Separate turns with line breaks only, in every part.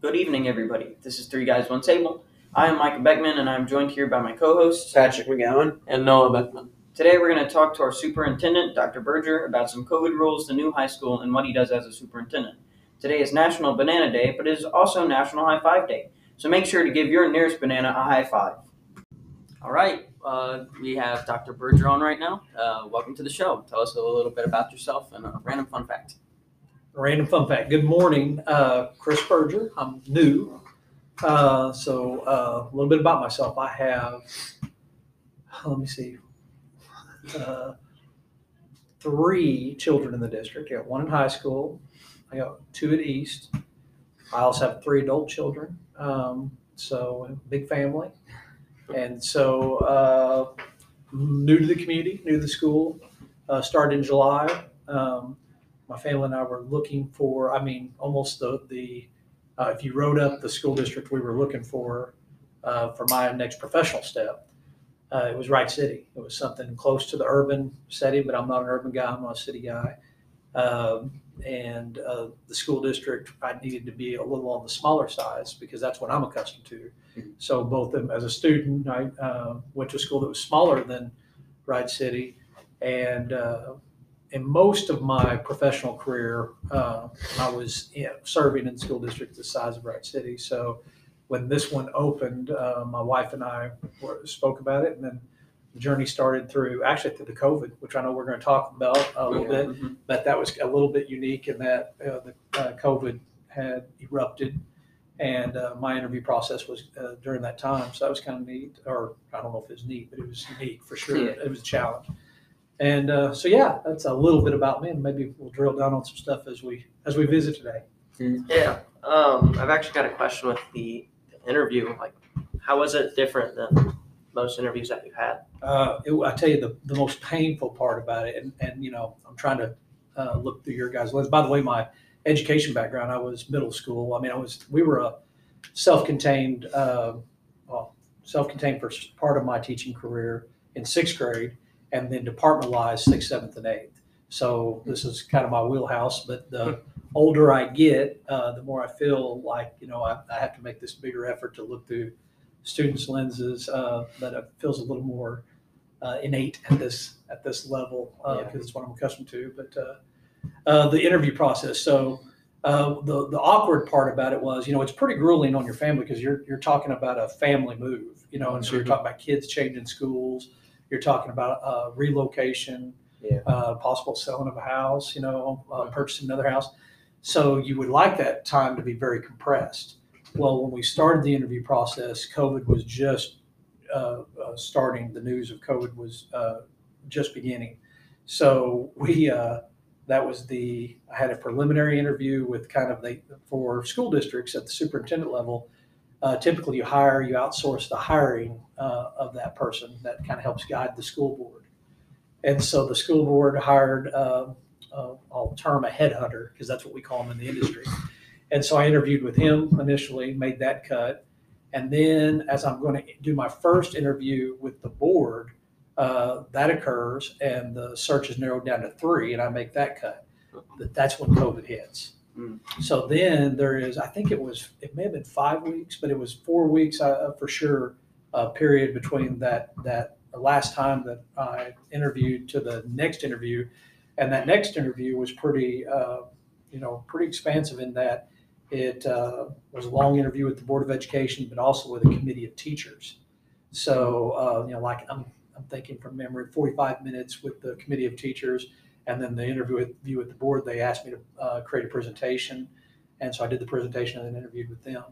Good evening, everybody. This is Three Guys, One Table. I am Micah Beckman, and I'm joined here by my co hosts.
Patrick McGowan.
and Noah Beckman.
Today, we're going to talk to our superintendent, Dr. Berger, about some COVID rules, the new high school, and what he does as a superintendent. Today is National Banana Day, but it is also National High Five Day. So make sure to give your nearest banana a high five. All right, uh, we have Dr. Berger on right now. Uh, welcome to the show. Tell us a little bit about yourself and a random fun fact.
Random fun fact. Good morning, uh, Chris Berger. I'm new. Uh, so uh, a little bit about myself. I have, let me see, uh, three children in the district. I got one in high school. I got two at East. I also have three adult children. Um, so big family. And so uh, new to the community, new to the school. Uh, started in July. Um, my family and I were looking for, I mean, almost the, the uh, if you wrote up the school district we were looking for uh, for my next professional step, uh, it was Wright City. It was something close to the urban setting, but I'm not an urban guy, I'm not a city guy. Um, and uh, the school district, I needed to be a little on the smaller size because that's what I'm accustomed to.
Mhm.
So, both them, as a student, I uh, went to a school that was smaller than Wright City. And uh, in most of my professional career, uh, I was you know, serving in school districts the size of Wright City. So when this one opened, uh, my wife and I were, spoke about it, and then the journey started through actually through the COVID, which I know we're going to talk about a little
Yeah.
bit.
Mhm.
But that was a little bit unique in that uh, the uh, COVID had erupted. And uh, my interview process was uh, during that time, so that was kind of neat. Or I don't know if it was neat, but it was unique for sure.
Yeah.
It was a challenge. And uh, so, yeah, that's a little bit about me, and maybe we'll drill down on some stuff as we as we visit today.
Yeah. Um, I've actually got a question with the interview. Like, how was it different than most interviews that you've had?
Uh, it, I tell you, the, the most painful part about it, and, and you know, I'm trying to uh, look through your guys' lens. By the way, my education background, I was middle school. I mean, I was we were a self-contained, uh, well, self-contained for part of my teaching career in sixth grade, and then departmentalized sixth, seventh, and eighth. So this is kind of my wheelhouse. But the older I get, uh, the more I feel like you know I, I have to make this bigger effort to look through students' lenses uh, it feels a little more uh, innate at this at this level because
Yeah.
it's what I'm accustomed to. But uh, uh, the interview process. So uh, the the awkward part about it was, you know, it's pretty grueling on your family because you're you're talking about a family move, you know, and so you're
Mhm.
talking about kids changing schools. You're talking about uh, relocation,
Yeah.
uh, possible selling of a house, you know, uh, purchasing another house. So you would like that time to be very compressed. Well, when we started the interview process, COVID was just uh, uh, starting. The news of COVID was uh, just beginning. So we uh, that was the I had a preliminary interview with kind of the for school districts at the superintendent level. Uh, typically, you hire you outsource the hiring uh, of that person that kind of helps guide the school board. And so the school board hired uh, uh, I'll term a headhunter because that's what we call them in the industry. And so I interviewed with him initially, made that cut. And then as I'm going to do my first interview with the board, uh, that occurs and the search is narrowed down to three and I make that cut. But that's when COVID hits.
Mm.
So then there is, I think it was, it may have been five weeks, but it was four weeks uh, for sure, uh, period between that, that last time that I interviewed to the next interview. And that next interview was pretty, uh, you know, pretty expansive in that it uh, was a long interview with the Board of Education, but also with a committee of teachers. So, uh, you know, like I'm, I'm thinking from memory, 45 minutes with the committee of teachers. And then the interview with, view with the board, they asked me to uh, create a presentation. And so I did the presentation and then interviewed with them.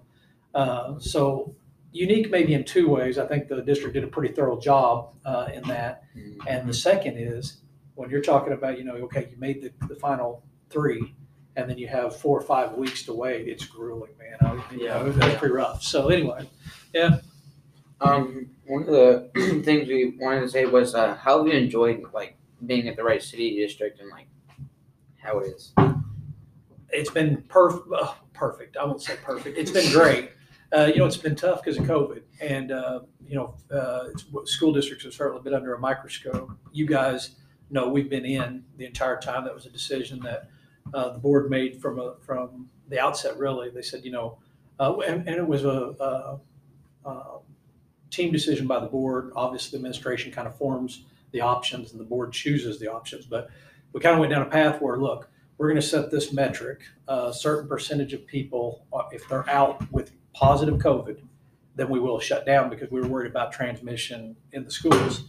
Uh, so unique maybe in two ways. I think the district did a pretty thorough job uh, in that. And the second is when you're talking about, you know, okay, you made the, the final three, and then you have four or five weeks to wait. It's grueling, man. I, you
Yeah.
know, that's pretty rough. So anyway, yeah.
Um, one of the things we wanted to say was uh, how have you enjoyed like being at the Wright City district and like how it is?
it's been perf- uh, perfect. I won't say perfect. It's been great. Uh, you know, it's been tough because of COVID, and uh, you know, uh, school districts have certainly been under a microscope. You guys know we've been in the entire time. That was a decision that uh, the board made from a, from the outset. Really, they said, you know, Uh, and, and it was a, a, a team decision by the board. Obviously, the administration kind of forms the options and the board chooses the options. But we kind of went down a path where, look, we're going to set this metric. A certain percentage of people, uh, if they're out with positive COVID, then we will shut down because we were worried about transmission in the schools.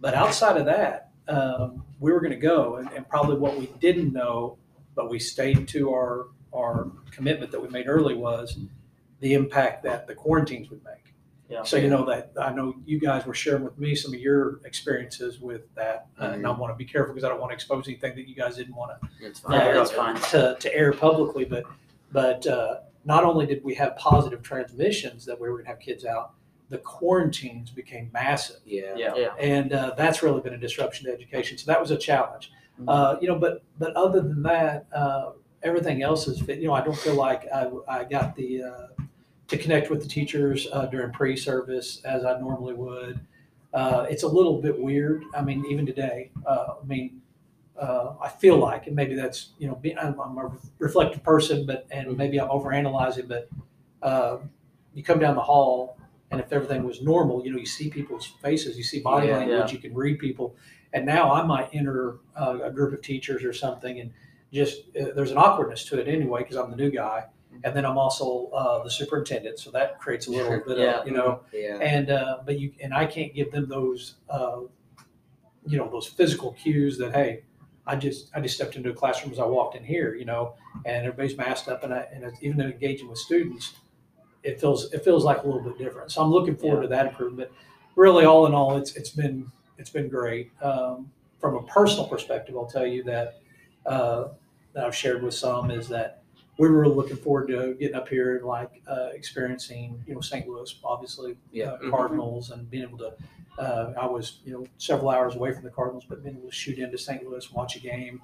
But outside of that, um, we were going to go. And, and probably what we didn't know, but we stayed to our, our commitment that we made early was the impact that the quarantines would make.
Yeah.
So you know that I know you guys were sharing with me some of your experiences with that, uh, and I want to be careful because I don't want to expose anything that you guys didn't want to
It's
Yeah,
fine.
that's fine.
to, to air publicly, but, but, uh, not only did we have positive transmissions that we were gonna have kids out, the quarantines became massive.
Yeah.
Yeah.
Yeah.
And, uh, that's really been a disruption to education. So that was a challenge.
Mhm.
Uh, you know, but, but other than that, uh, everything else is fit. You know, I don't feel like I, I got the, uh, to connect with the teachers, uh, during pre-service as I normally would. Uh, it's a little bit weird. I mean, even today, uh, I mean, uh, I feel like, and maybe that's, you know, be, I'm, I'm a reflective person, but, and maybe I'm overanalyzing, but, uh, you come down the hall and if everything was normal, you know, you see people's faces, you see body
Yeah.
language, you can read people. And now I might enter uh, a group of teachers or something and just, uh, there's an awkwardness to it anyway, because I'm the new guy. And then I'm also uh, the superintendent, so that creates a little bit
Yeah.
of, you know,
Yeah.
and uh, but you and I can't give them those uh, you know those physical cues that hey I just I just stepped into a classroom as I walked in here you know and everybody's masked up and I, and even engaging with students it feels it feels like a little bit different so I'm looking forward to that improvement really all in all it's it's been it's been great um, from a personal perspective I'll tell you that uh, that I've shared with some is that we were looking forward to getting up here and like uh, experiencing, you know, St. Louis, obviously,
Yeah.
uh, Cardinals, and being able to. Uh, I was, you know, several hours away from the Cardinals, but then we'll shoot into St. Louis, watch a game,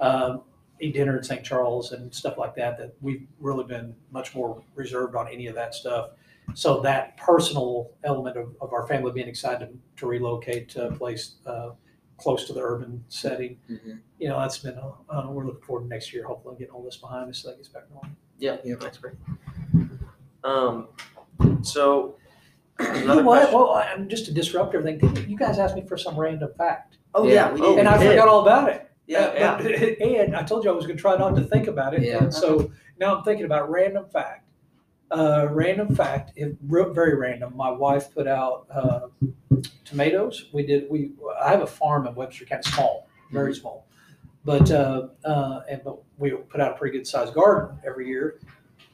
um, eat dinner in St. Charles, and stuff like that. That we've really been much more reserved on any of that stuff. So that personal element of, of our family being excited to, to relocate to a place uh, close to the urban setting
Mhm.
you know, that's been, a- uh, we're looking forward to next year, hopefully getting all this behind us so that gets back going.
Yeah,
Yeah.
that's great. Um, so
You know
another
what?
question.
Well, I'm just to disrupt everything, didn't you guys asked me for some random fact.
Oh
Yeah.
yeah, we did.
And I
did.
forgot all about it.
yeah, yeah.
but- And I told you I was gonna try not to think about it.
Yeah.
So now I'm thinking about random fact. Uh, random fact, if, re- very random, my wife put out, uh, tomatoes. We did, we, I have a farm in Webster County, small, very small. But, uh, uh, and, but we put out a pretty good sized garden every year.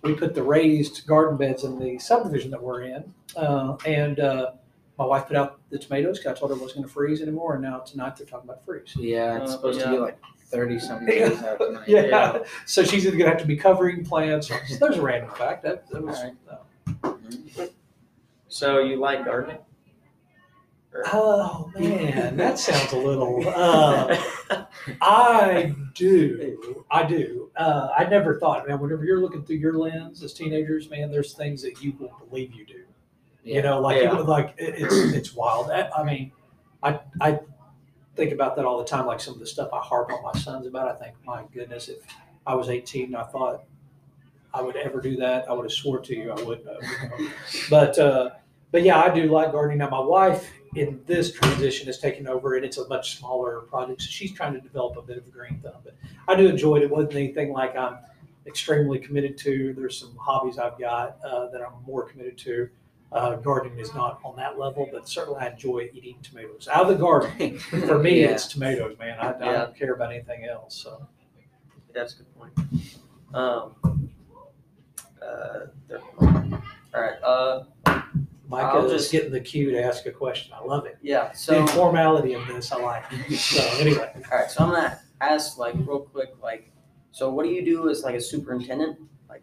We put the raised garden beds in the subdivision that we're in. Uh, and, uh, my wife put out the tomatoes, 'cause I told her it wasn't gonna freeze anymore, and now tonight they're talking about freeze.
Yeah. It's
Uh,
supposed to
yeah.
be like thirty something
Yeah.
days out tonight.
Yeah.
Yeah.
So she's either gonna have to be covering plants. Or, there's a random fact. That, that was.
Alright.
uh,
So you like gardening?
Oh man, that sounds a little. Uh, I do. I do. Uh, I never thought. Man, whenever you're looking through your lens as teenagers, man, there's things that you will believe you do. You know, like
Yeah.
it- like it- it's it's wild. I, I mean, I I think about that all the time. Like some of the stuff I harp on my sons about. I think, my goodness, if I was 18 and I thought I would ever do that, I would have swore to you I wouldn't have. you know. But uh, but yeah, I do like gardening. Now my wife in this transition has taken over, and it's a much smaller project. So she's trying to develop a bit of a green thumb. But I do enjoy it. It wasn't anything like I'm extremely committed to. There's some hobbies I've got uh, that I'm more committed to. Uh, gardening is not on that level, but certainly I enjoy eating tomatoes out of the garden. For me,
Yeah.
it's tomatoes, man. I, I
Yeah.
don't care about anything else. So
That's a good point. Um, uh,
Micah
I'll
is
just-
getting the cue to ask a question. I love it.
yeah.
The
So
informality of this, I like. So anyway,
All right, so I'm gonna ask like real quick, like, so what do you do as like a superintendent?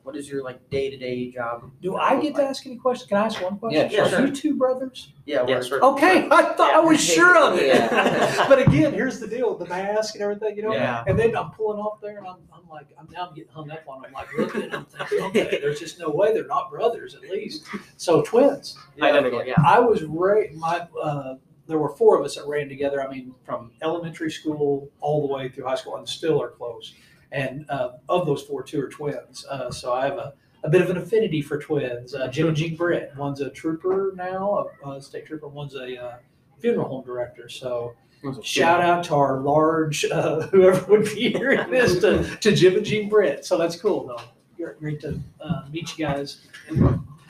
Like, what is your like day to day job?
do I get to ask any questions? Can I ask one question?
Yeah,
sure.
Are you two brothers?
Yeah,
yeah,
we're-
sure.
Okay, I thought I was sure of it.
Yeah.
but again, here's the deal: the mask and everything, you know.
Yeah.
And then I'm pulling off there, and I'm, I'm like, I'm now getting hung up on. 'em. I'm like, looking, and I'm thinking, okay, there's just no way they're not brothers, at least. So twins.
Identical. Yeah.
I was right. My uh, there were four of us that ran together. I mean, from elementary school all the way through high school, and still are close. And uh, of those four, two are twins. Uh, so I have a, a bit of an affinity for twins. Uh, Jim and Jean Britt. One's a trooper now, a, a state trooper. One's a uh, funeral home director. So shout out to our large uh, whoever would be hearing this to, to Jim and Jean Britt. So that's cool though. Great- Great to uh, meet you guys.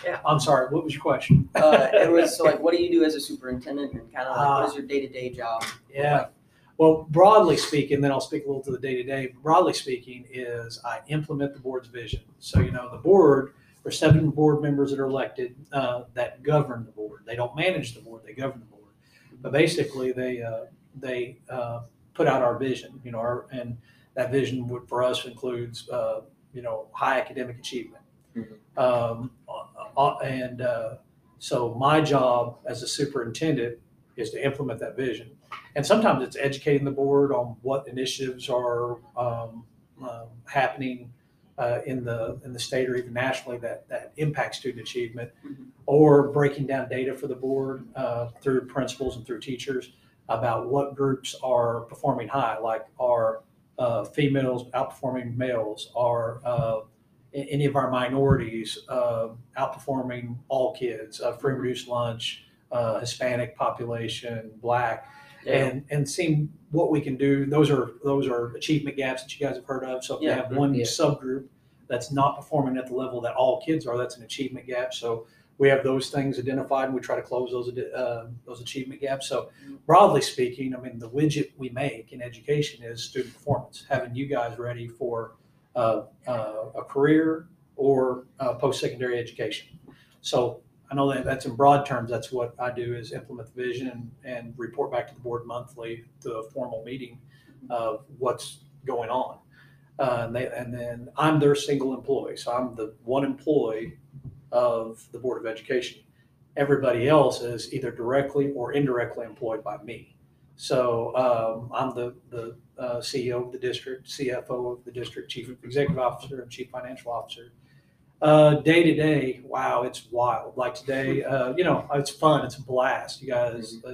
Yeah.
I'm sorry. What was your question?
Uh, it was so like, what do you do as a superintendent, and kind of like, what is your day to day job?
Yeah. Well, broadly speaking, then I'll speak a little to the day to day. Broadly speaking, is I implement the board's vision. So you know, the board or seven board members that are elected uh, that govern the board. They don't manage the board; they govern the board. But basically, they uh, they uh, put out our vision. You know, our, and that vision would for us includes uh, you know high academic achievement.
Mhm.
Um, uh, and uh, so my job as a superintendent is to implement that vision. And sometimes it's educating the board on what initiatives are um, um, happening uh, in the in the state or even nationally that that impact student achievement,
Mhm.
or breaking down data for the board uh, through principals and through teachers about what groups are performing high, like are uh, females outperforming males, are uh, any of our minorities uh, outperforming all kids, uh, free and reduced lunch, uh, Hispanic population, Black, and and seeing what we can do. Those are those are achievement gaps that you guys have heard of. So if you have one
Yeah.
subgroup that's not performing at the level that all kids are, that's an achievement gap. So we have those things identified, and we try to close those uh, those achievement gaps. So broadly speaking, I mean the widget we make in education is student performance, having you guys ready for uh, uh, a career or uh, post secondary education. So I know that that's in broad terms. That's what I do is implement the vision and, report back to the board monthly, to a formal meeting of what's going on. Uh, and, they, and then I'm their single employee, so I'm the one employee of the Board of Education. Everybody else is either directly or indirectly employed by me. So um, I'm the, the uh, CEO of the district, CFO of the district, Chief Executive Officer, and Chief Financial Officer. Uh, day to day, wow, it's wild. Like today, uh, you know, it's fun. It's a blast. You guys, uh,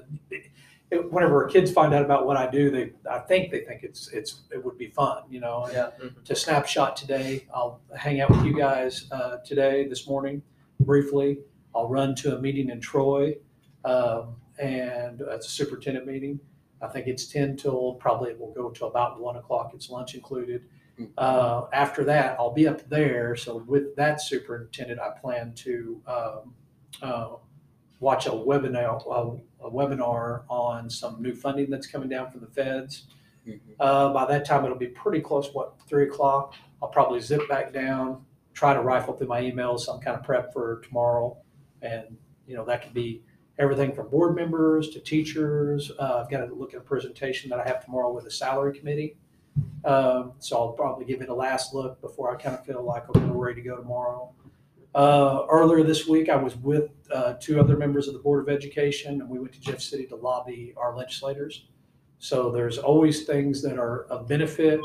it, whenever kids find out about what I do, they, I think they think it's, it's, it would be fun, you know.
Yeah.
To snapshot today, I'll hang out with you guys uh, today, this morning, briefly. I'll run to a meeting in Troy, um, and it's a superintendent meeting. I think it's ten till probably it will go till about one o'clock. It's lunch included. Uh, after that, I'll be up there. So with that superintendent, I plan to um, uh, watch a webinar, a, a webinar on some new funding that's coming down from the feds.
Mhm.
Uh, by that time, it'll be pretty close. What three o'clock? I'll probably zip back down, try to rifle through my emails, some kind of prep for tomorrow, and you know that could be everything from board members to teachers. Uh, I've got to look at a presentation that I have tomorrow with the salary committee. Um, so I'll probably give it a last look before I kind of feel like we're ready to go tomorrow. Uh, earlier this week, I was with uh, two other members of the Board of Education, and we went to Jeff City to lobby our legislators. So there's always things that are of benefit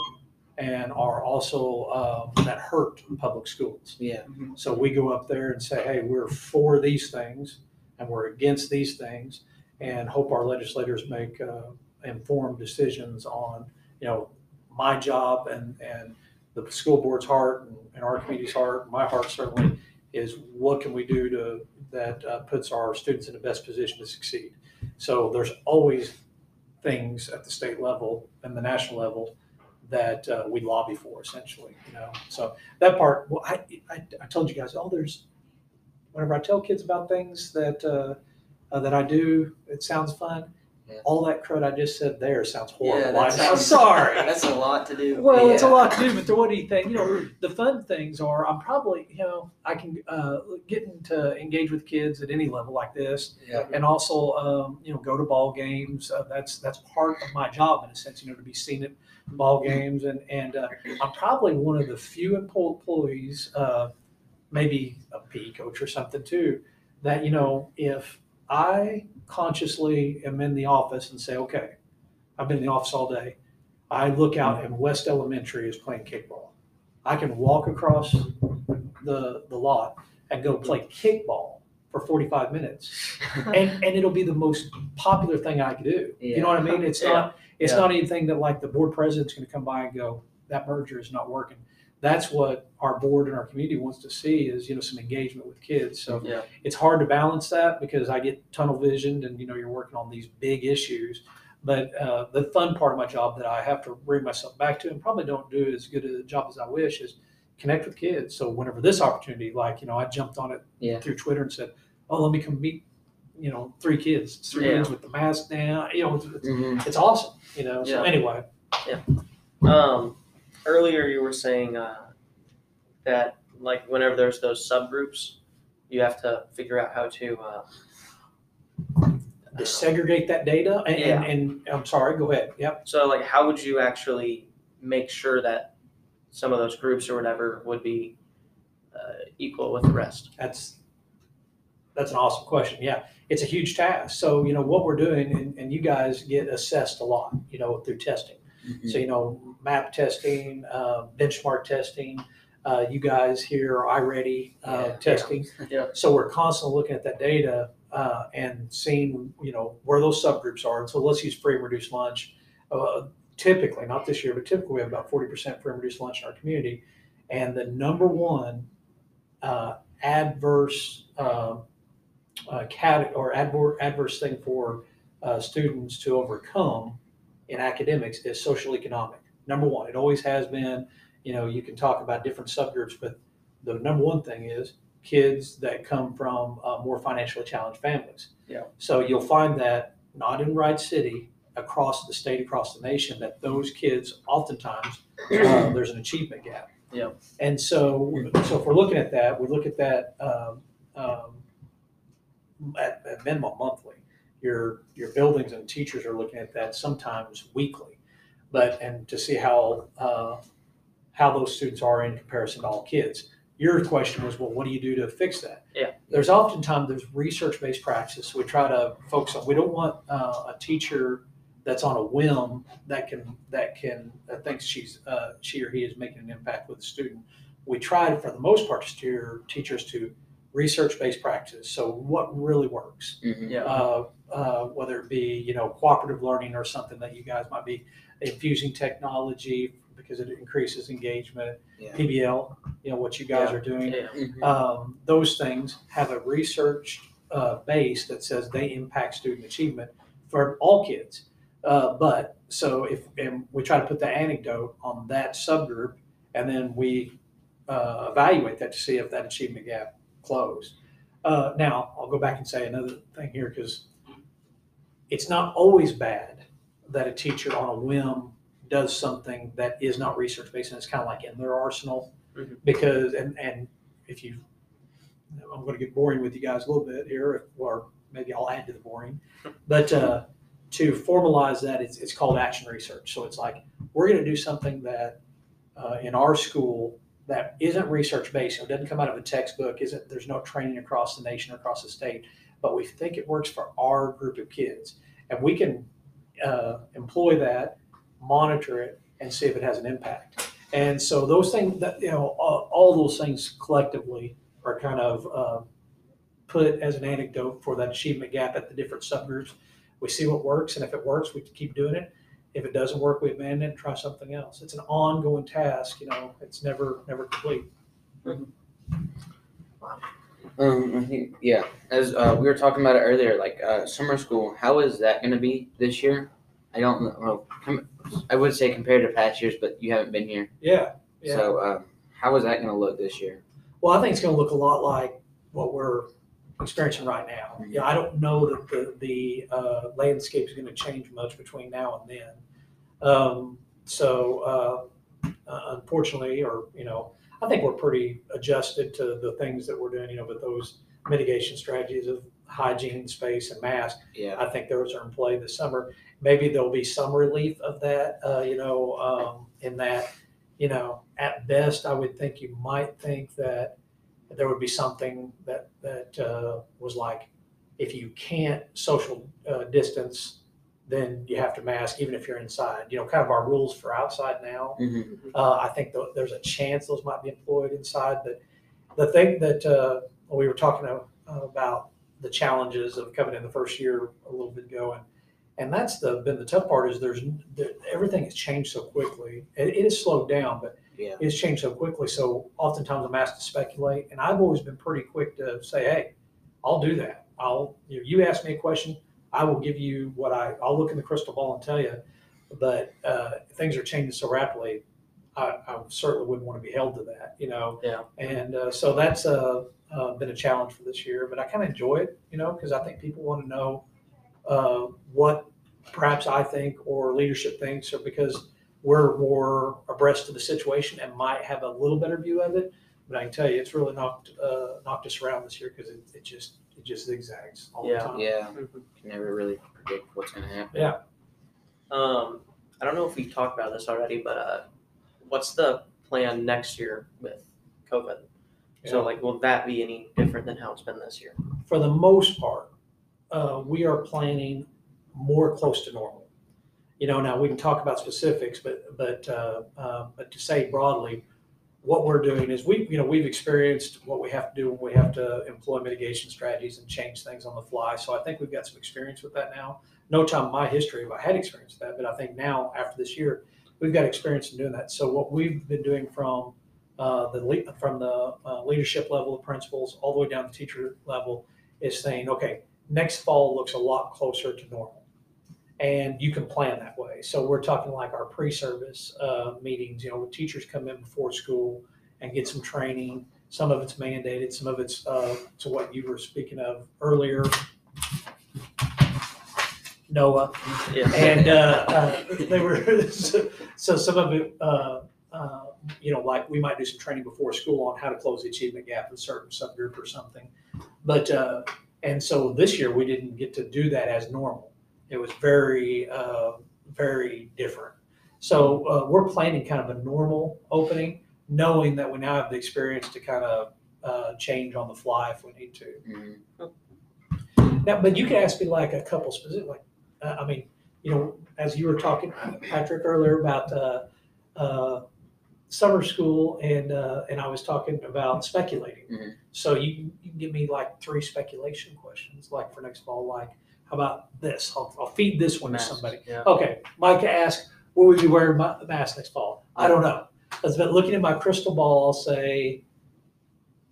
and are also um, that hurt public schools.
Yeah.
So we go up there and say, hey, we're for these things and we're against these things, and hope our legislators make uh, informed decisions on, you know, my job and, and the school board's heart and, and our community's heart, my heart certainly, is what can we do to, that uh, puts our students in the best position to succeed. So there's always things at the state level and the national level that uh, we lobby for essentially, you know. So that part, well, I, I, I told you guys, oh, there's, whenever I tell kids about things that, uh, uh, that I do, it sounds fun.
Yeah.
All that crud I just said there sounds horrible.
Yeah, that
I'm sorry.
That's a lot to do.
Well, it's a lot to do, but the what do you think? You know, the fun things are I'm probably, you know, I can uh, get to engage with kids at any level like this,
Yeah.
and also, um, you know, go to ball games. Uh, that's that's part of my job in a sense, you know, to be seen at ball games, and and uh, I'm probably one of the few employees, uh, maybe a PE coach or something too, that you know, if I consciously am in the office and say, okay, I've been in the office all day. I look out and West Elementary is playing kickball. I can walk across the the lot and go play kickball for 45 minutes. And and it'll be the most popular thing I could do. You know what I mean? It's not it's
Yeah.
not anything that like the board president's gonna come by and go, that Berger is not working. That's what our board and our community wants to see is, you know, some engagement with kids. So
Yeah.
it's hard to balance that because I get tunnel visioned and, you know, you're working on these big issues. But uh, the fun part of my job that I have to bring myself back to and probably don't do as good a job as I wish is connect with kids. So whenever this opportunity, like, you know, I jumped on it
Yeah.
through Twitter and said, oh, let me come meet, you know, three kids, three
Yeah.
kids with the mask down. You know, it's,
Mhm.
it's awesome, you know. So
Yeah.
anyway,
Um, earlier you were saying uh, that like whenever there's those subgroups, you have to figure out how to. uh,
segregate that data and,
Yeah.
and, and I'm sorry, go ahead. Yep.
so like, how would you actually make sure that some of those groups or whatever would be uh, equal with the rest?
That's that's an awesome question. Yeah, it's a huge task. So you know what we're doing, and, and you guys get assessed a lot, you know, through testing.
Mhm.
So you know, map testing, uh, benchmark testing. Uh, you guys here are iReady uh,
Yeah.
testing.
Yeah.
So we're constantly looking at that data uh, and seeing you know where those subgroups are. And so let's use free and reduced lunch. Uh, typically, not this year, but typically we have about forty percent free and reduced lunch in our community. And the number one uh, adverse uh, uh, cat or adver- adverse thing for uh, students to overcome in academics is social economic. Number one, it always has been. You know, you can talk about different subgroups, but the number one thing is kids that come from uh, more financially challenged families.
Yeah.
So you'll find that not in Wright City, across the state, across the nation, that those kids oftentimes uh, there's an achievement gap.
Yeah.
And so, so if we're looking at that, we look at that um, um, at, at minimum monthly. Your your buildings and teachers are looking at that sometimes weekly, but and to see how uh, how those students are in comparison to all kids. Your question was, well, what do you do to fix that?
Yeah.
There's oftentimes there's research based practice. We try to focus on. We don't want uh, a teacher that's on a whim that can that can that thinks she's uh, she or he is making an impact with the student. We try for the most part to steer teachers to research based practice. So what really works,
Mhm.
Yeah.
uh, uh, whether it be you know cooperative learning or something that you guys might be infusing technology because it increases engagement.
Yeah.
PBL, you know what you guys
Yeah.
are doing
Yeah.
Mhm.
um, those things have a research uh, base that says they impact student achievement for all kids. Uh, but so if and we try to put the anecdote on that subgroup, and then we uh, evaluate that to see if that achievement gap closed. Uh, now I'll go back and say another thing here because it's not always bad that a teacher on a whim does something that is not research based and it's kind of like in their arsenal
Mhm.
because and and if you I'm going to get boring with you guys a little bit here, or maybe I'll add to the boring. But uh, to formalize that, it's, it's called action research. So it's like we're going to do something that uh, in our school that isn't research based. It doesn't come out of a textbook. Isn't there's no training across the nation or across the state, but we think it works for our group of kids, and we can uh, employ that, monitor it, and see if it has an impact. And so those things that you know, all, all those things collectively are kind of uh, put as an anecdote for that achievement gap at the different subgroups. We see what works, and if it works, we keep doing it. If it doesn't work, we abandon it and try something else. It's an ongoing task. You know, it's never never complete.
Um, I think yeah. As uh, we were talking about it earlier, like uh, summer school, how is that going to be this year? I don't know. Well, com- I would say compared to past years, but you haven't been here,
Yeah, yeah.
so uh, how is that going to look this year?
Well, I think it's going to look a lot like what we're experiencing right now. Yeah, I don't know that the the uh, landscape is going to change much between now and then. Um, so, uh, uh, unfortunately, or you know, I think we're pretty adjusted to the things that we're doing. You know, but those mitigation strategies of hygiene, space, and mask,
Yeah.
I think those are in play this summer. Maybe there'll be some relief of that. Uh, you know, um, in that, you know, at best, I would think you might think that there would be something that that uh, was like, if you can't social uh, distance, then you have to mask even if you're inside. You know, kind of our rules for outside now.
hmm
Uh, I think th- there's a chance those might be employed inside. But the thing that uh, we were talking uh, about the challenges of coming in the first year a little bit ago, and and that's the been the tough part is there's there, everything has changed so quickly. It, it has slowed down, but
Yeah.
it's changed so quickly. So oftentimes I'm asked to speculate, and I've always been pretty quick to say, "Hey, I'll do that. I'll you, know, you ask me a question, I will give you what I I'll look in the crystal ball and tell you." But uh, things are changing so rapidly. I, I certainly wouldn't want to be held to that, you know.
Yeah.
And uh, so that's uh, uh, been a challenge for this year, but I kind of enjoy it, you know, because I think people want to know uh, what perhaps I think or leadership thinks, or because we're more abreast of the situation and might have a little better view of it. But I can tell you, it's really knocked uh, knocked us around this year because it, it just it just zigzags all
Yeah.
the time.
Yeah. Can never really predict what's gonna happen.
Yeah.
Um, I don't know if we talked about this already, but uh, what's the plan next year with COVID? So,
Yeah.
like, will that be any different than how it's been this year?
For the most part, uh, we are planning more close to normal. You know, now we can talk about specifics, but but uh, uh, but to say broadly, what we're doing is we you know we've experienced what we have to do when we have to employ mitigation strategies and change things on the fly. So I think we've got some experience with that now. No time in my history have I had experience with that, but I think now after this year, we've got experience in doing that. So what we've been doing from uh, the le- from the uh, leadership level of principals all the way down to teacher level is saying, okay, next fall looks a lot closer to normal. And you can plan that way. So we're talking like our pre-service uh, meetings, you know, when teachers come in before school and get some training. Some of it's mandated, some of it's uh, to what you were speaking of earlier. Noah,
Yeah.
and uh, uh, they were so, so some of it uh, uh, you know like we might do some training before school on how to close the achievement gap with a certain subgroup or something but uh, and so this year we didn't get to do that as normal it was very uh, very different so uh, we're planning kind of a normal opening knowing that we now have the experience to kind of uh, change on the fly if we need to
Mhm.
now, but you can ask me like a couple specific, like, uh, I mean, you know, as you were talking, Patrick, earlier about uh, uh, summer school, and uh, and I was talking about speculating.
Mhm.
So you, you can give me like three speculation questions, like for next fall, like how about this? I'll, I'll feed this one
Masks,
to somebody.
Yeah.
Okay, Micah asked, will we be wearing ma- masks next fall? I don't know. But looking at my crystal ball, I'll say,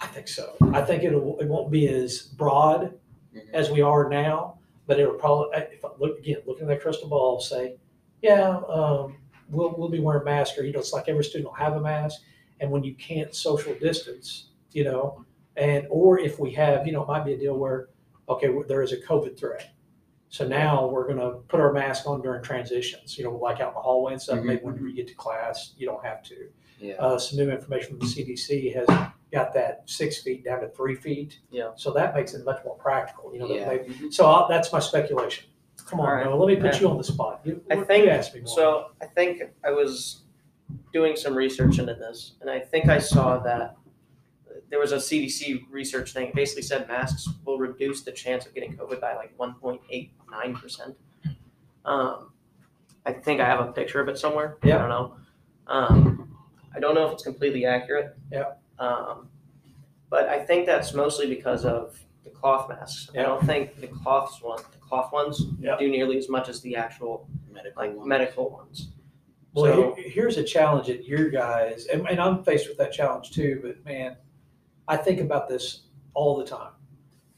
I think so. I think it'll, it won't be as broad
Mhm.
as we are now, but it'll probably, if I look, again, looking at that crystal ball, I'll say, yeah, um, we'll, we'll be wearing masks, or, you know, it's like every student will have a mask. And when you can't social distance, you know, and, or if we have, you know, it might be a deal where, okay, there is a COVID threat. So now we're gonna put our mask on during transitions, you know, like out in the hallway and stuff,
Mhm.
maybe when you get to class, you don't have to.
Yeah.
Uh, some new information from the CDC has got that six feet down to three feet.
Yeah.
So that makes it much more practical, you know,
Yeah.
maybe, so I'll- that's my speculation. Come on,
right.
Noah, let me put
Yeah.
you on the spot. You,
I
you
think-
ask me more.
So I think I was doing some research into this, and I think I saw that there was a CDC research thing. It basically said masks will reduce the chance of getting COVID by like 1.89 percent. Um, I think I have a picture of it somewhere.
Yeah.
I don't know. Um, I don't know if it's completely accurate.
Yeah.
Um, but I think that's mostly because of the cloth masks. I don't think the cloths one, the cloth ones,
Yeah.
do nearly as much as the actual
Medical
like
one.
medical ones.
Well,
So-
here- here's a challenge at your guys, and, and I'm faced with that challenge too. But man, I think about this all the time.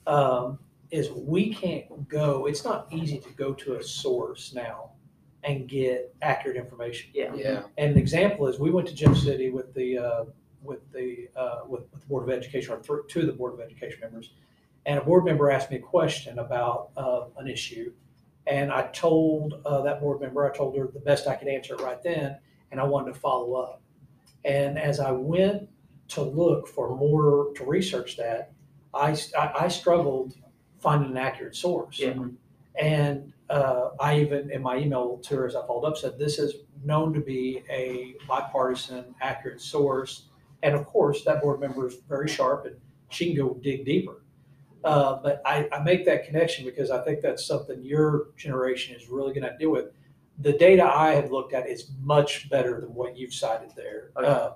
Um, is we can't go. It's not easy to go to a source now and get accurate information.
Yeah.
Yeah.
And an example is we went to Jeff City with the uh, with the uh, with, with the Board of Education, or th- two of the Board of Education members, and a board member asked me a question about uh, an issue, and I told uh, that board member, I told her the best I could answer it right then, and I wanted to follow up. And as I went to look for more to research that, I, I, I struggled finding an accurate source.
Yeah.
And uh, I even, in my email to her as I followed up, said, this is known to be a bipartisan, accurate source. And of course, that board member is very sharp and she can go dig deeper. Uh, but I, I make that connection because I think that's something your generation is really going to deal with. The data I have looked at is much better than what you've cited there.
Okay.
Uh,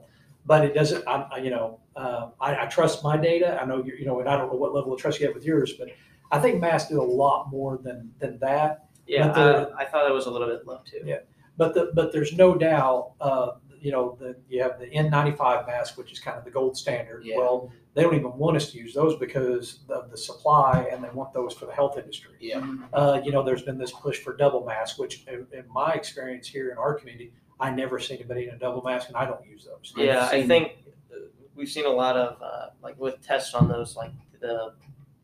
but it doesn't, I, I- you know, uh, I, I trust my data. I know you, you know, and I don't know what level of trust you have with yours, but I think masks do a lot more than than that.
Yeah,
But the-
I, I thought it was a little bit low too.
Yeah. But the but there's no doubt uh, you know, the, you have the N95 mask, which is kind of the gold standard.
Yeah.
Well, they don't even want us to use those because of the supply and they want those for the health industry.
Yeah.
Uh, you know, there's been this push for double mask, which in, in my experience here in our community, I never see anybody in a double mask and I don't use those.
Yeah, I
seen-
think uh, we've seen a lot of uh, like with tests on those, like the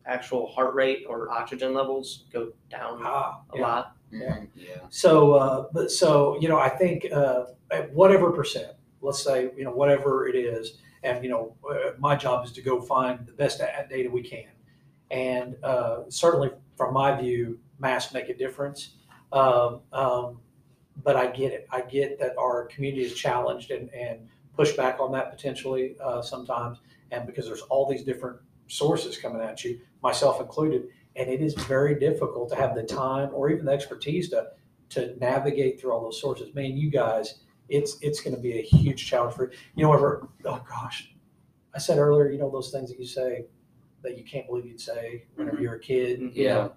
actual heart rate or oxygen levels go down
Ah,
a
yeah.
lot.
Mhm, Yeah.
So, uh, but so, you know, I think, uh, at whatever percent, let's say, you know, whatever it is, and, you know, uh, my job is to go find the best a- data we can. And, uh, certainly from my view, masks make a difference. Um, um, but I get it. I get that our community is challenged and, and push back on that potentially, uh, sometimes. And because there's all these different sources coming at you, myself included, and it is very difficult to have the time or even the expertise to to navigate through all those sources. Man, you guys, it's it's going to be a huge challenge for you know. Ever oh gosh, I said earlier, you know those things that you say that you can't believe you'd say whenever
Mhm.
you're a kid. you
Yeah.
know.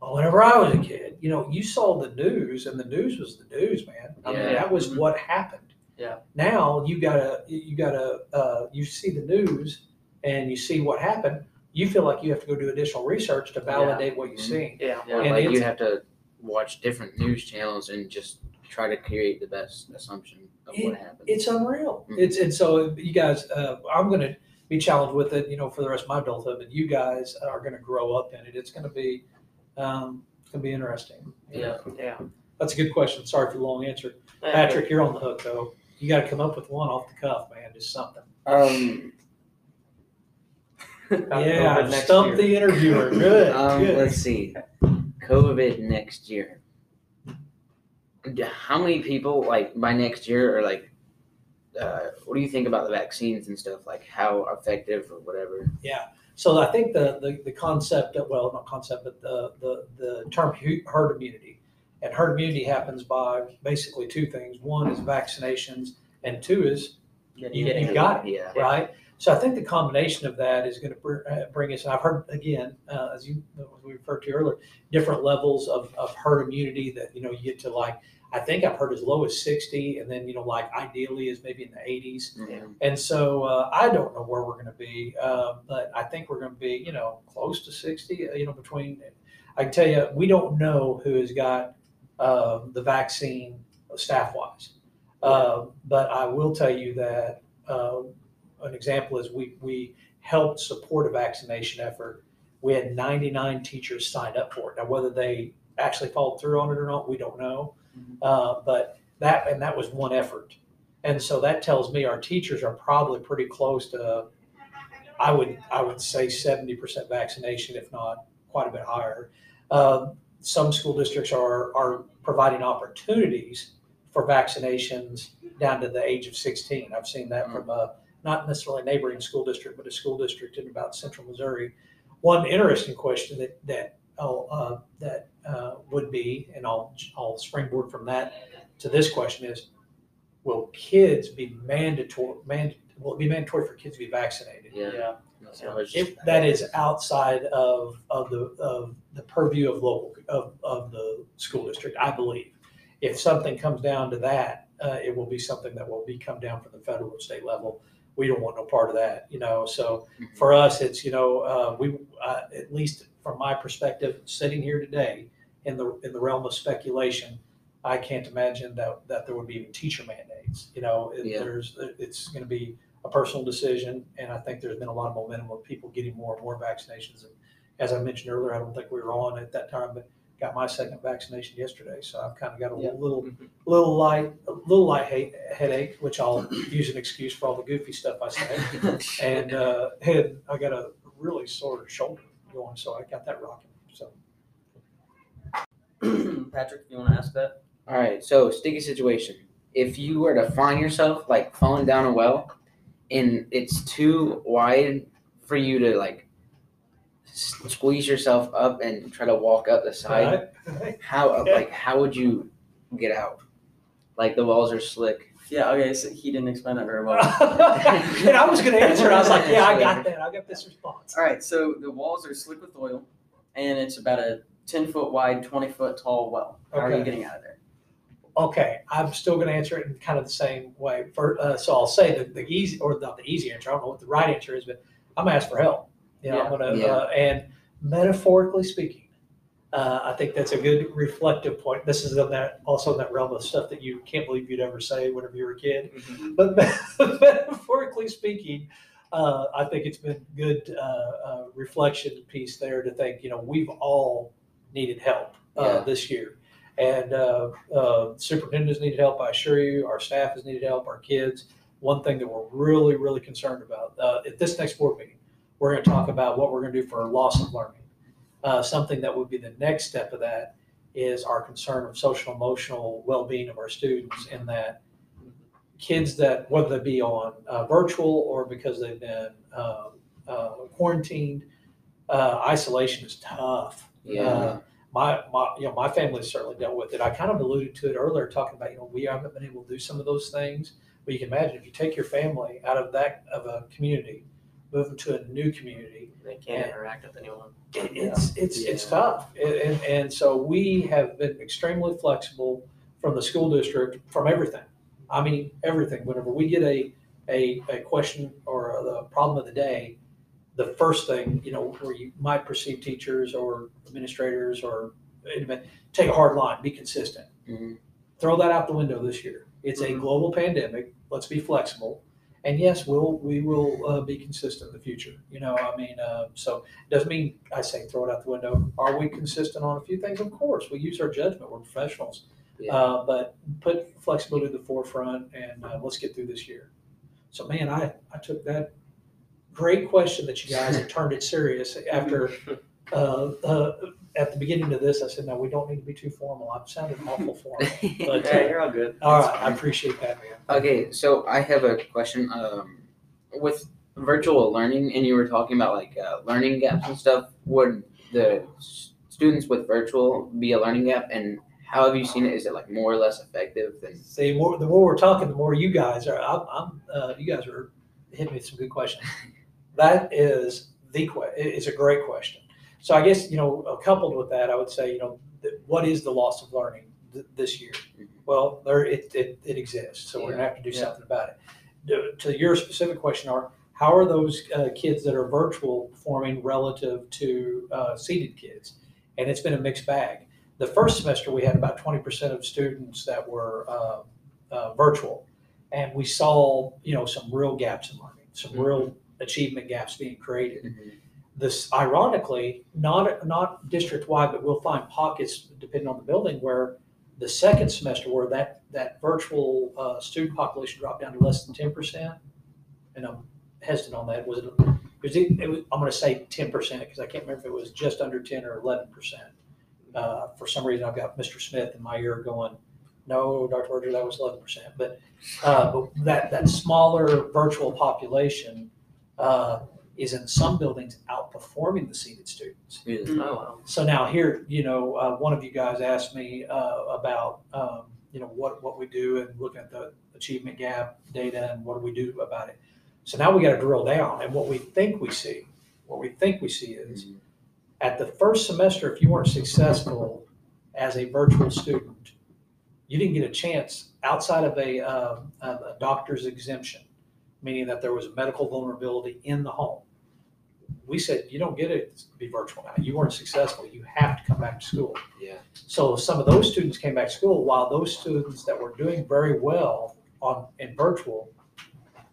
Well, whenever I was a kid, you know, you saw the news, and the news was the news, man. I mean, that was
Mhm.
what happened.
Yeah.
Now you gotta, you gotta, uh, you see the news, and you see what happened. You feel like you have to go do additional research to validate what you
Mhm.
see.
Yeah.
Or
And
like you have to watch different news channels and just try to create the best assumption of what happened.
It's unreal.
Mhm.
It's and so you guys, uh, I'm going to be challenged with it, you know, for the rest of my adulthood. But you guys are going to grow up in it. It's going to be, um, it's going to be interesting.
Yeah. Yeah.
that's a good question. Sorry for the long answer, Patrick. You're on the hook though. You got to come up with one off the cuff, man. Just something.
um,
yeah, stump the interviewer. Good.
um,
good.
let's see. COVID next year. D- How many people like by next year are like? Uh, what do you think about the vaccines and stuff? Like how effective or whatever?
So I think the, the, the concept, of, well, not concept, but the, the, the term hu- herd immunity. And herd immunity happens by basically two things. One is vaccinations, and two is You- you
it.
Yeah.
right? So I think the combination of that is going to br- uh, bring us, and I've heard again, uh, as you as we referred to earlier, different levels of, of herd immunity that you know you get to like. I think I've heard as low as sixty, and then you know like ideally is maybe in the eighties.
Mhm.
And so uh, I don't know where we're going to be, uh, but I think we're going to be, you know, close to 60, uh, you know, between, I can tell you, we don't know who has got uh, the vaccine staff wise. Uh, but I will tell you that uh, an example is we, we helped support a vaccination effort. We had 99 teachers signed up for it. Now, whether they actually followed through on it or not, we don't know. Uh, but that, and that was one effort. And so that tells me our teachers are probably pretty close to, I would, I would say seventy percent vaccination, if not quite a bit higher. Uh, some school districts are, are providing opportunities for vaccinations down to the age of sixteen. I've seen that from a, not necessarily a neighboring school district, but a school district in about central Missouri. One interesting question that, that, oh, uh, that, uh, would be, and I'll, I'll springboard from that to this question is, will kids be mandatory, man, will it be mandatory for kids to be vaccinated?
Yeah.
Yeah.
So I just-
If that is outside of, of the, of the purview of local, of, of the school district, I believe. If something comes down to that, uh, it will be something that will be come down from the federal or state level. We don't want no part of that, you know, so
Mhm.
for us, it's, you know, uh, we, uh, at least from my perspective, sitting here today in the, in the realm of speculation, I can't imagine that, that there would be even teacher mandates, you know, it-
Yeah.
there's, it's gonna be a personal decision, and I think there's been a lot of momentum of people getting more and more vaccinations. And As I mentioned earlier, I don't think we were on at that time, but got my second vaccination yesterday, so I've kind of got a
Yeah.
little,
Mhm.
little light, a little light he- headache, which I'll use an excuse for all the goofy stuff I say. And, uh, I got a really sore shoulder going, so I got that rocking, so.
Patrick, you want to ask that?
All right, so sticky situation. If you were to find yourself like falling down a well, and it's too wide for you to like s- squeeze yourself up and try to walk up the side,
Right?
how
Okay.
like how would you get out? Like the walls are slick.
Yeah, okay, so he didn't explain that very well.
And I was gonna answer, I was like, yeah, I got that, I got this response.
All right, so the walls are slick with oil, and it's about a 10 foot wide, 20 foot tall well. How are you
Okay.
getting out of there?
Okay, I'm still going to answer it in kind of the same way. For, uh, so I'll say the, the easy, or not the easy answer. I don't know what the right answer is, but I'm gonna ask for help. You know, I'm gonna,
Yeah.
uh, and metaphorically speaking, uh, I think that's a good reflective point. This is in that also in that realm of stuff that you can't believe you'd ever say whenever you were a kid. But metaphorically speaking, uh, I think it's been good uh, uh, reflection piece there to think. You know, we've all needed help uh,
Yeah.
this year, and uh, uh, superintendents needed help. I assure you, our staff has needed help. Our kids. One thing that we're really, really concerned about uh, at this next board meeting, we're going to talk about what we're going to do for loss of learning. Uh, something that would be the next step of that is our concern of social emotional well-being of our students in that kids that whether they be on uh, virtual or because they've been uh, uh, quarantined uh, isolation is tough
Yeah.
Uh, my, my you know my family's certainly dealt with it i kind of alluded to it earlier talking about you know we haven't been able to do some of those things but you can imagine if you take your family out of that of a community move them to a new community
They can't interact with anyone.
it, it's it's it's
Yeah.
tough, and, and and so we have been extremely flexible from the school district from everything. I mean everything. Whenever we get a a, a question or the problem of the day, the first thing you know where you might perceive teachers or administrators or take a hard line, be consistent.
Mhm.
Throw that out the window this year. It's a
Mhm.
global pandemic. Let's be flexible. And yes, we'll we will uh, be consistent in the future. You know, I mean, uh, so it doesn't mean I say throw it out the window. Are we consistent on a few things? Of course, we use our judgment. We're professionals,
Yeah.
uh, but put flexibility at the forefront, and uh, let's get through this year. So, man, I I took that great question that you guys have turned it serious after. Uh, uh, at the beginning of this, I said, no, we don't need to be too formal. I've sounded awful formal. But,
Yeah, you're all good.
All
That's
right, I appreciate that, man.
Okay, so I have a question. Um, with virtual learning, and you were talking about like uh, learning gaps and stuff. Would the students with virtual be a learning gap, and how have you seen it? Is it like more or less effective than?
See, more, the more we're talking, the more you guys are. I'm, I'm uh, you guys are hitting me with some good questions. That is the It's a great question. So I guess you know, uh, coupled with that, I would say you know, what is the loss of learning th- this year?
Mhm.
Well, there it, it, it exists, so we're gonna have to do
Yeah.
something about it. To- your specific question, are how are those uh, kids that are virtual performing relative to uh, seated kids? And it's been a mixed bag. The first semester, we had about twenty percent of students that were uh, uh, virtual, and we saw you know some real gaps in learning, some
Mhm.
real achievement gaps being created
Mhm.
this ironically not not district wide but we'll find pockets depending on the building where the second semester where that that virtual uh, student population dropped down to less than 10% and i'm hesitant on that was it, was it, it was, i'm going to say 10% because i can't remember if it was just under 10 or 11% uh, for some reason i've got mr smith in my ear going no dr berger that was 11% but, uh, but that, that smaller virtual population uh, is in some buildings outperforming the seated students.
Really?
Oh, wow.
So now here, you know, uh, one of you guys asked me uh, about, um, you know, what, what we do and looking at the achievement gap data and what do we do about it. So now we got to drill down and what we think we see, what we think we see is
Mhm.
at the first semester, if you weren't successful as a virtual student, you didn't get a chance outside of a, um, of a doctor's exemption, meaning that there was a medical vulnerability in the home. We said, you don't get it to be virtual now. You weren't successful. You have to come back to school.
Yeah.
So some of those students came back to school while those students that were doing very well on in virtual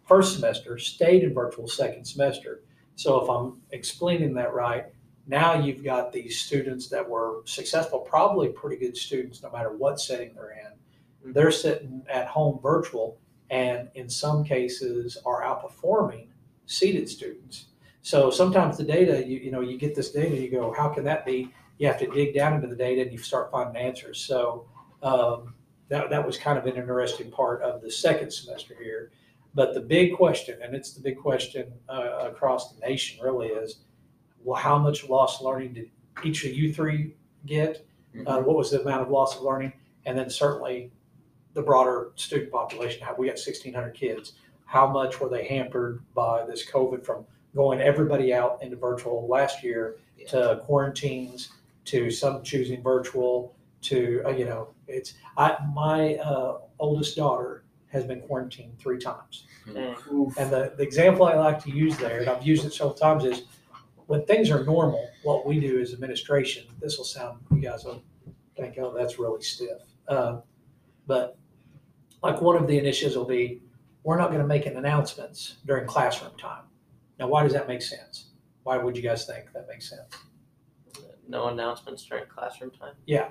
first semester stayed in virtual second semester. So if I'm explaining that right, now you've got these students that were successful, probably pretty good students, no matter what setting they're in. Mm-hmm. They're sitting at home virtual and in some cases are outperforming seated students. So sometimes the data, you, you know, you get this data, you go, how can that be? You have to dig down into the data and you start finding answers. So um, that, that was kind of an interesting part of the second semester here. But the big question, and it's the big question uh, across the nation really is, well, how much lost learning did each of you three get? Uh, what was the amount of loss of learning? And then certainly the broader student population. How we got 1,600 kids. How much were they hampered by this COVID from going everybody out into virtual last year to quarantines, to some choosing virtual, to uh, you know It's, I, my, uh, oldest daughter has been quarantined three times.
Dang.
And the, the example I like to use there, and I've used it several times, is when things are normal, what we do as administration, this will sound, you guys will think, oh, that's really stiff. Uh, But like one of the initiatives will be, we're not gonna make an announcements during classroom time. Now, why does that make sense? Why would you guys think that makes sense?
No announcements during classroom time.
Yeah,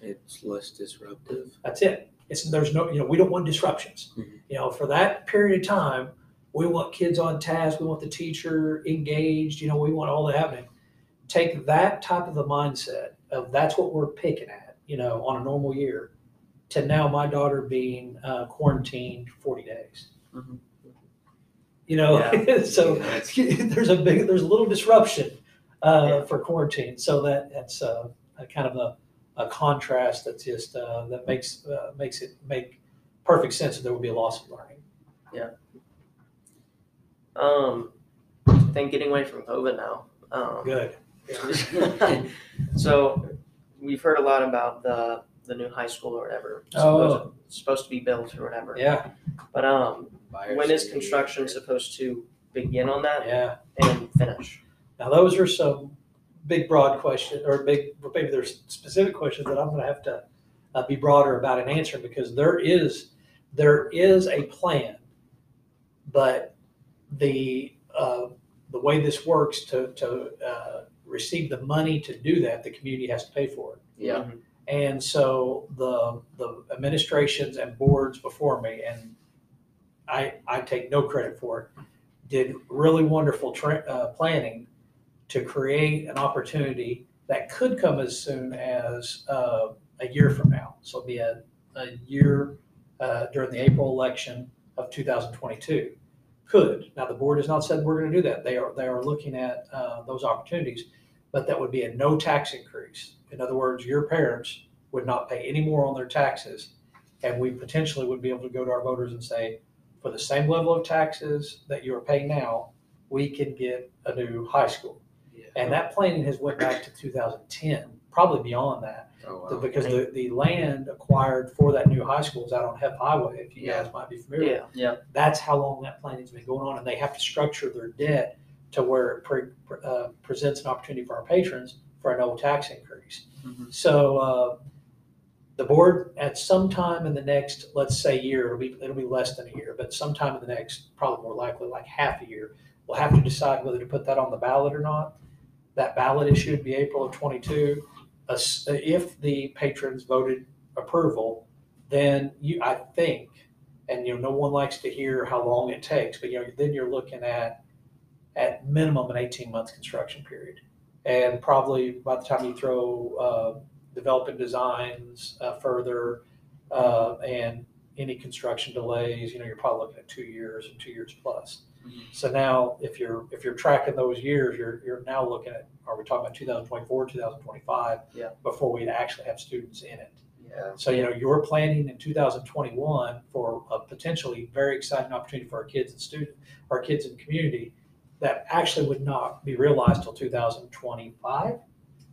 It's less disruptive.
That's it. It's, there's no, you know, we don't want disruptions.
Mhm.
You know, for that period of time, we want kids on task, we want the teacher engaged, you know, we want all that happening. Take that type of the mindset of that's what we're picking at, you know, on a normal year, to now my daughter being uh, quarantined forty days.
Mhm.
You know, so there's a big, there's a little disruption uh, for quarantine. So that that's uh, a kind of a, a contrast that just uh, that makes uh, makes it make perfect sense that there would be a loss of learning. Yeah.
Um, I think getting away from COVID now. Um,
Good.
so we've heard a lot about the the new high school or whatever.
Oh.
Supposed, supposed to be built or whatever.
Yeah,
But um,
Buyers
when is
say-
construction supposed to begin on that
yeah.
and finish?
Now those are some big, broad questions, or big, maybe there's specific questions that I'm going to have to uh, be broader about and answer because there is there is a plan, but the uh, the way this works to to uh, receive the money to do that, the community has to pay for it.
Yeah.
Mhm.
And so the the administrations and boards before me, and I I take no credit for it, did really wonderful tra- uh, planning to create an opportunity that could come as soon as uh, a year from now. So it'll be a, a year uh, during the April election of 2022. Could now the board has not said we're going to do that. They are they are looking at uh, those opportunities, but that would be a no tax increase. In other words, your parents would not pay any more on their taxes, and we potentially would be able to go to our voters and say, for the same level of taxes that you are paying now, we can get a new high school.
Yeah.
And that planning has went back to 2010, probably beyond that,
Oh, wow.
because the, the land acquired for that new high school is out on F Highway, if you
Yeah.
guys might be familiar.
Yeah.
That's how long that planning's been going on, and they have to structure their debt to where it pre, uh, presents an opportunity for our patrons for a no tax increase.
Mhm.
So, uh, the board at some time in the next, let's say year, it'll be, it'll be less than a year, but sometime in the next, probably more likely like half a year, we'll have to decide whether to put that on the ballot or not. That ballot issue would be April of twenty-two. As- If the patrons voted approval, then you, I think, and you know, no one likes to hear how long it takes, but you know, then you're looking at, at minimum an eighteen month construction period. And probably by the time you throw, uh, developing designs, uh, further, uh, and any construction delays, you know, you're probably looking at two years and two years plus.
Mhm.
So now, if you're, if you're tracking those years, you're, you're now looking at, are we talking about 2024, 2025?
Yeah.
Before we actually have students in it.
Yeah.
So, you know, you're planning in 2021 for a potentially very exciting opportunity for our kids and student, our kids and community that actually would not be realized till 2025,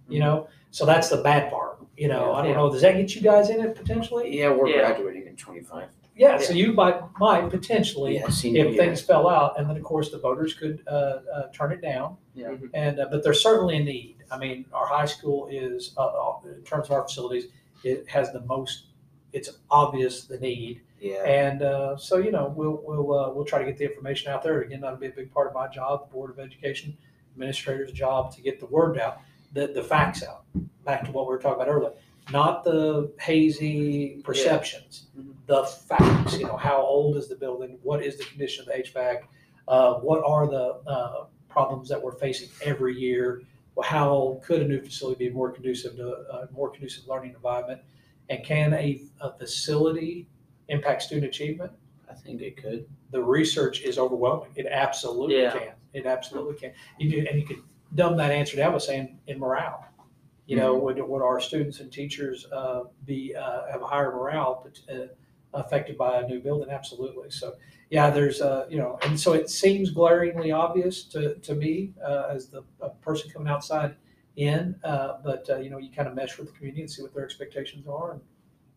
you know? So that's the bad part, you know? I don't know, does that get you guys in it potentially?
Yeah, we're
Yeah.
graduating in twenty-five.
Yeah, so you might, might potentially
Yeah, senior
if
year.
things fell out, and then of course the voters could uh, uh, turn it down.
Yeah.
Mhm.
And uh, but there's certainly a need. I mean, our high school is uh, uh, in terms of our facilities, it has the most. It's obvious the need,
Yeah.
and uh, so you know we'll we'll uh, we'll try to get the information out there. Again, that'll be a big part of my job, the board of education administrator's job to get the word out, the the facts out. Back to what we were talking about earlier, not the hazy perceptions,
Mhm.
the facts. You know, how old is the building? What is the condition of the HVAC? Uh, what are the uh, problems that we're facing every year? Well, how could a new facility be more conducive to a more conducive learning environment? And can a, a facility impact student achievement?
I think it could.
The research is overwhelming. It absolutely
Yeah.
can. It absolutely can. You can, and you could dumb that answer down by saying in morale. You know, would, would our students and teachers uh, be uh, have a higher morale but, uh, affected by a new building? Absolutely. So, yeah, there's uh, you know, and so it seems glaringly obvious to, to me uh, as the a person coming outside in, uh, but uh, you know, you kind of mesh with the community and see what their expectations are, and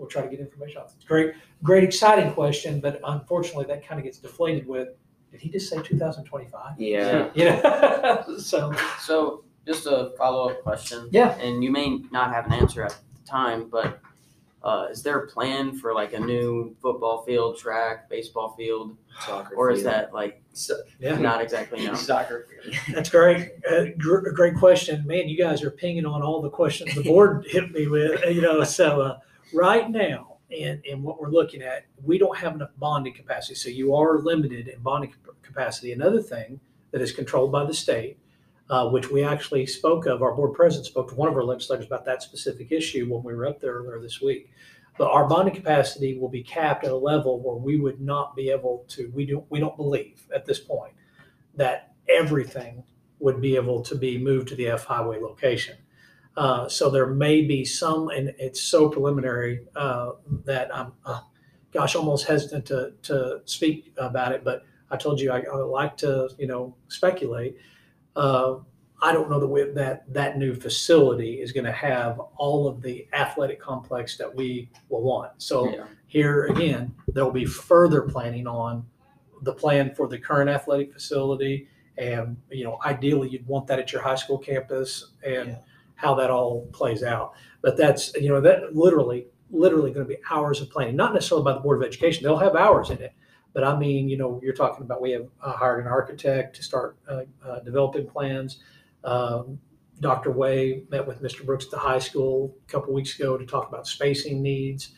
we'll try to get information out. Great, great, exciting question, but unfortunately, that kind of gets deflated with, did he just say 2025?
Yeah.
Yeah. so,
So, just a follow up question.
Yeah.
And you may not have an answer at the time, but uh, is there a plan for like a new football field, track, baseball field,
Soccer
or is
field.
that like
yeah.
not exactly known?
Soccer field.
That's great. Uh, gr- great question. Man, you guys are pinging on all the questions the board hit me with, you know, so uh, right now, and, and what we're looking at, we don't have enough bonding capacity. So you are limited in bonding capacity. Another thing that is controlled by the state, uh, which we actually spoke of, our board president spoke to one of our legislators about that specific issue when we were up there earlier this week. But our bonding capacity will be capped at a level where we would not be able to, we don't, we don't believe at this point that everything would be able to be moved to the F highway location. Uh, so there may be some, and it's so preliminary uh, that I'm, uh, gosh, almost hesitant to, to speak about it. But I told you I, I like to, you know, speculate. Uh, I don't know that we, that that new facility is going to have all of the athletic complex that we will want. So
Yeah.
here again, there will be further planning on the plan for the current athletic facility. And, you know, ideally you'd want that at your high school campus and
Yeah.
How that all plays out. But that's, you know, that literally, literally going to be hours of planning, not necessarily by the Board of Education. They'll have hours in it. But I mean, you know, you're talking about, we have uh, hired an architect to start uh, uh, developing plans. Um, Dr. Way met with Mr. Brooks at the high school a couple weeks ago to talk about spacing needs.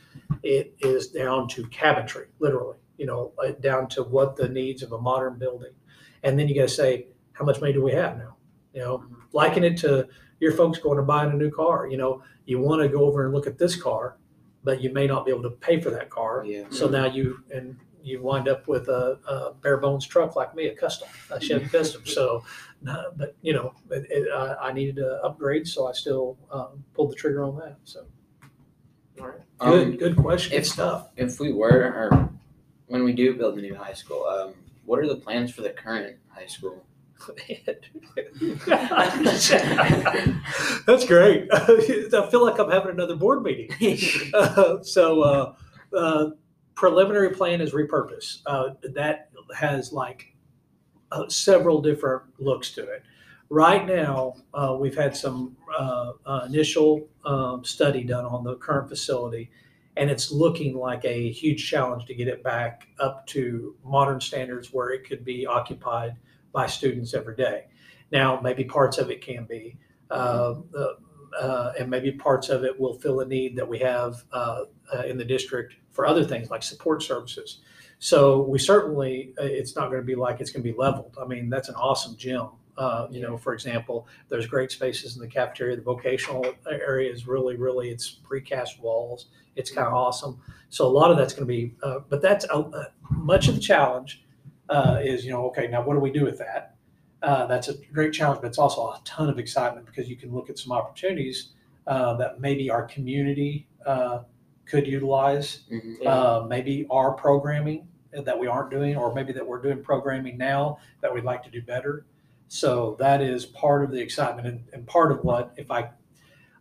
It is down to cabinetry, literally, you know, uh, down to what the needs of a modern building. And then you got to say, how much money do we have now? You know, liken it to your folks going to buy a new car. You know, you want to go over and look at this car, but you may not be able to pay for that car.
Yeah.
So now you and you wind up with a, a bare bones truck like me, a custom, a Chevy Custom. So, uh, but you know, it, it, I, I needed to upgrade, so I still um, pulled the trigger on that. So,
All right.
good,
Um,
good question. Good
if-
stuff.
if we were, or when we do build a new high school, um, what are the plans for the current high school?
That's great. I feel like I'm having another board meeting. Uh, so uh, uh, preliminary plan is repurpose. Uh, that has like uh, several different looks to it. Right now, uh, we've had some initial um, study done on the current facility, and it's looking like a huge challenge to get it back up to modern standards where it could be occupied by students every day. Now, maybe parts of it can be. Uh, uh, and maybe parts of it will fill a need that we have uh, uh, in the district for other things like support services. So we certainly, uh, it's not going to be like it's going to be leveled. I mean, that's an awesome gym. Uh, you know, for example, there's great spaces in the cafeteria. The vocational area is really, really, it's precast walls. It's kind of awesome. So a lot of that's going to be, uh, but that's uh, much of the challenge uh, is, you know, okay, now what do we do with that? Uh, that's a great challenge, but it's also a ton of excitement because you can look at some opportunities uh, that maybe our community uh, could utilize.
Mhm.
Uh, maybe our programming that we aren't doing, or maybe that we're doing programming now that we'd like to do better. So that is part of the excitement and, and part of what, if I,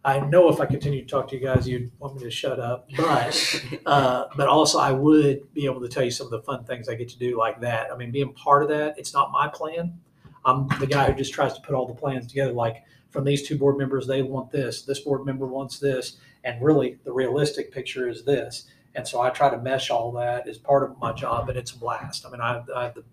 I know if I continue to talk to you guys, you'd want me to shut up, but uh, but also I would be able to tell you some of the fun things I get to do like that. I mean, being part of that, it's not my plan. I'm the guy who just tries to put all the plans together. Like from these two board members, they want this. This board member wants this, and really the realistic picture is this. And so I try to mesh all that as part of my job, and it's a blast. I mean, I, I have the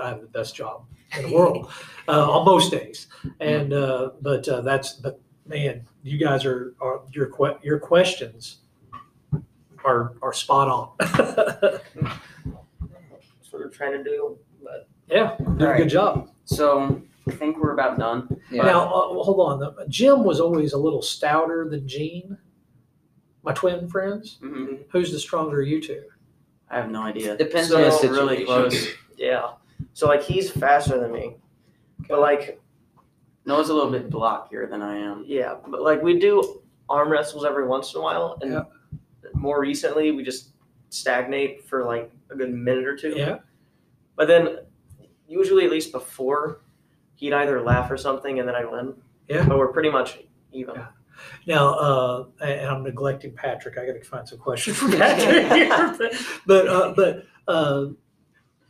I have the best job in the world uh, on most days, and uh, but uh, that's but man, you guys are, are your que- your questions are are spot on.
That's what we're trying to do. But
yeah, doing a
Alright.
good job.
So I think we're about done.
Yeah.
Now, uh, hold on. The- Jim was always a little stouter than Gene. My twin friends.
hmm
Who's the stronger of you two?
I have no idea.
Depends
So,
on the situation.
really close.
yeah. So like he's faster than me. But like
Noah's a little bit blockier than I am.
yeah, but like we do arm wrestles every once in a while and
Yeah.
more recently we just stagnate for like a good minute or two.
Yeah.
But then usually at least before he'd either laugh or something and then I win.
Yeah.
But we're pretty much even.
Yeah. Now, uh, and I'm neglecting Patrick. I got to find some questions for Patrick here. But, but, uh, but uh,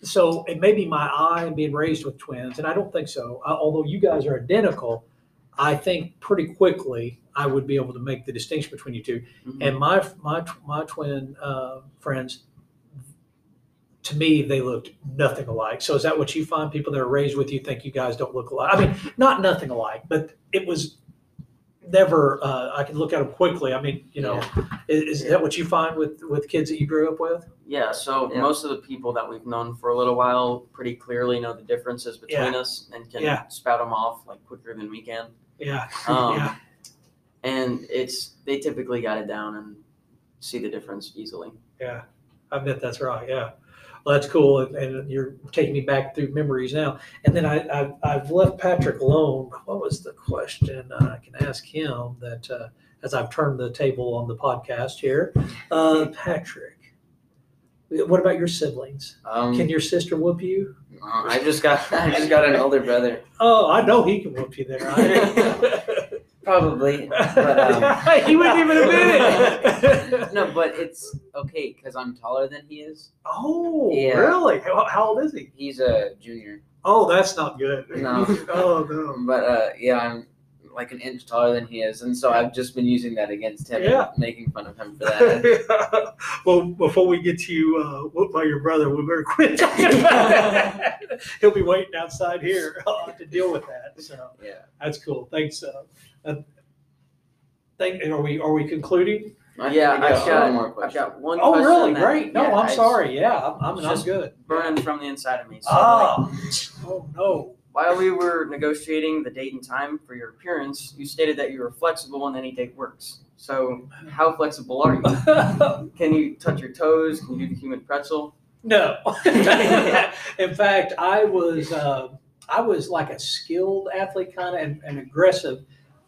so it may be my eye and being raised with twins, and I don't think so. Uh, although you guys are identical, I think pretty quickly I would be able to make the distinction between you 2
Mhm.
And my my my twin uh, friends, to me, they looked nothing alike. So is that what you find? People that are raised with you think you guys don't look alike. I mean, not nothing alike, but it was never. Uh, I can look at them quickly. I mean, you know, is, is that what you find with with kids that you grew up with?
Yeah, so
Yeah.
most of the people that we've known for a little while pretty clearly know the differences between us and can
Yeah.
spout them off like quicker than we can.
Yeah,
Um,
yeah,
And it's they typically got it down and see the difference easily.
yeah. I bet that's right. Yeah. Well, that's cool, and, and you're taking me back through memories now. And then I, I've, I've left Patrick alone. What was the question uh, I can ask him that uh, as I've turned the table on the podcast here? Uh, Patrick, what about your siblings?
Um,
Can your sister whoop you?
uh, I just got I just got an older brother.
Oh, I know he can whoop you there. I-
Probably, but um,
he wouldn't even admit it.
no, but it's okay because I'm taller than he is.
Oh,
Yeah.
really? How, how old is he?
He's a junior,
Oh, that's not good.
No.
oh no.
but uh, yeah, I'm like an inch taller than he is, and so I've just been using that against him,
Yeah.
and making fun of him for that.
well, before we get to you uh, whooped by your brother, we better quit talking about that. He'll be waiting outside here uh, to deal with that. So
yeah.
that's cool. Thanks. Uh, uh, thank. Are we are we concluding?
I
yeah,
think
I've
got
got
one more
I've
question.
got one.
Oh,
question
really?
that-
Great. No,
yeah,
I'm
it's
sorry. Yeah, I'm, I'm, I'm
Just
good.
Burning from the inside of me. So,
Oh, oh no.
While we were negotiating the date and time for your appearance, you stated that you were flexible and any date works. So, how flexible are you? Can you touch your toes? Can you do the human pretzel?
No. In fact, I was uh, I was like a skilled athlete kind of and, and aggressive,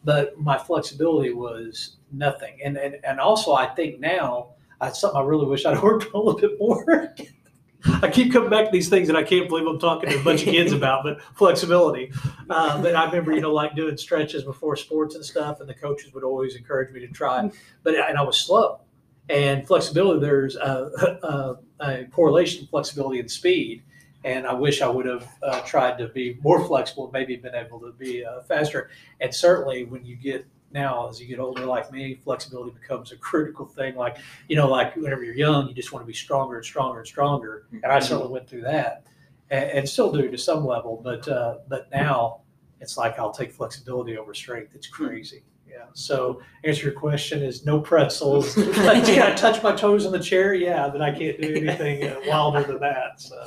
but my flexibility was nothing. And and, and also I think now uh, something I really wish I'd worked on a little bit more. I keep coming back to these things that I can't believe I'm talking to a bunch of kids about, but flexibility. Uh, but I remember, you know, like doing stretches before sports and stuff, and the coaches would always encourage me to try. But and I was slow, and flexibility. There's a, a, a correlation flexibility and speed, and I wish I would have uh, tried to be more flexible, maybe been able to be uh, faster. And certainly, when you get now, as you get older, like me, flexibility becomes a critical thing. Like you know, like whenever you're young, you just want to be stronger and stronger and stronger. And I certainly went through that, and, and still do to some level. But uh, but now it's like I'll take flexibility over strength. It's crazy. Yeah. So answer your question is no pretzels. like, can I touch my toes in the chair? Yeah, but I can't do anything uh, wilder than that. So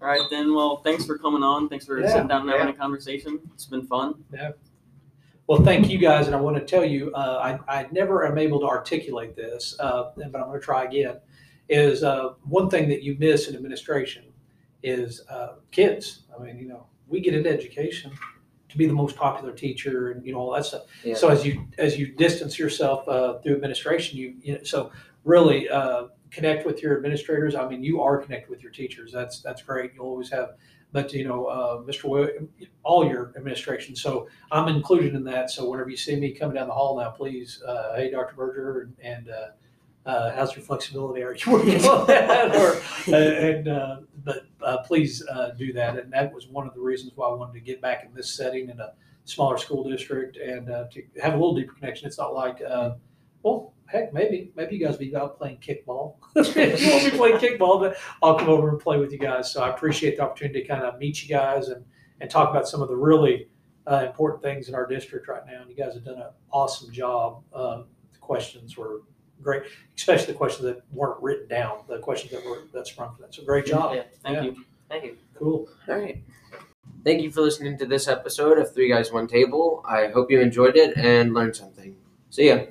All right, then. Well, thanks for coming on. Thanks for
Yeah,
sitting down and having a conversation. It's been fun. Yeah.
Well, thank you guys, and I want to tell you, uh, I I never am able to articulate this, uh, but I'm going to try again. Is uh, one thing that you miss in administration is uh, kids. I mean, you know, we get into education to be the most popular teacher, and you know all that stuff.
Yeah.
So as you as you distance yourself uh, through administration, you, you know, so really uh, connect with your administrators. I mean, you are connected with your teachers. That's that's great. You'll always have, but you know, uh, Mr. All your administration. So I'm included in that. So whenever you see me coming down the hall now, please, uh, hey, Dr. Berger, and, and uh, uh, how's your flexibility? Are you working on that? or, uh, and uh, but uh, please uh, do that. And that was one of the reasons why I wanted to get back in this setting in a smaller school district and uh, to have a little deeper connection. It's not like, uh, well, heck, maybe maybe you guys be out playing kickball. If you won't be playing kickball, but I'll come over and play with you guys. So I appreciate the opportunity to kind of meet you guys and and talk about some of the really uh, important things in our district right now. And you guys have done an awesome job. Um, the questions were great, especially the questions that weren't written down. The questions that were that sprung from that. So great job.
Yeah, thank
Yeah.
you.
Thank you.
Cool.
All right. Thank you for listening to this episode of Three Guys One Table. I hope you enjoyed it and learned something. See ya.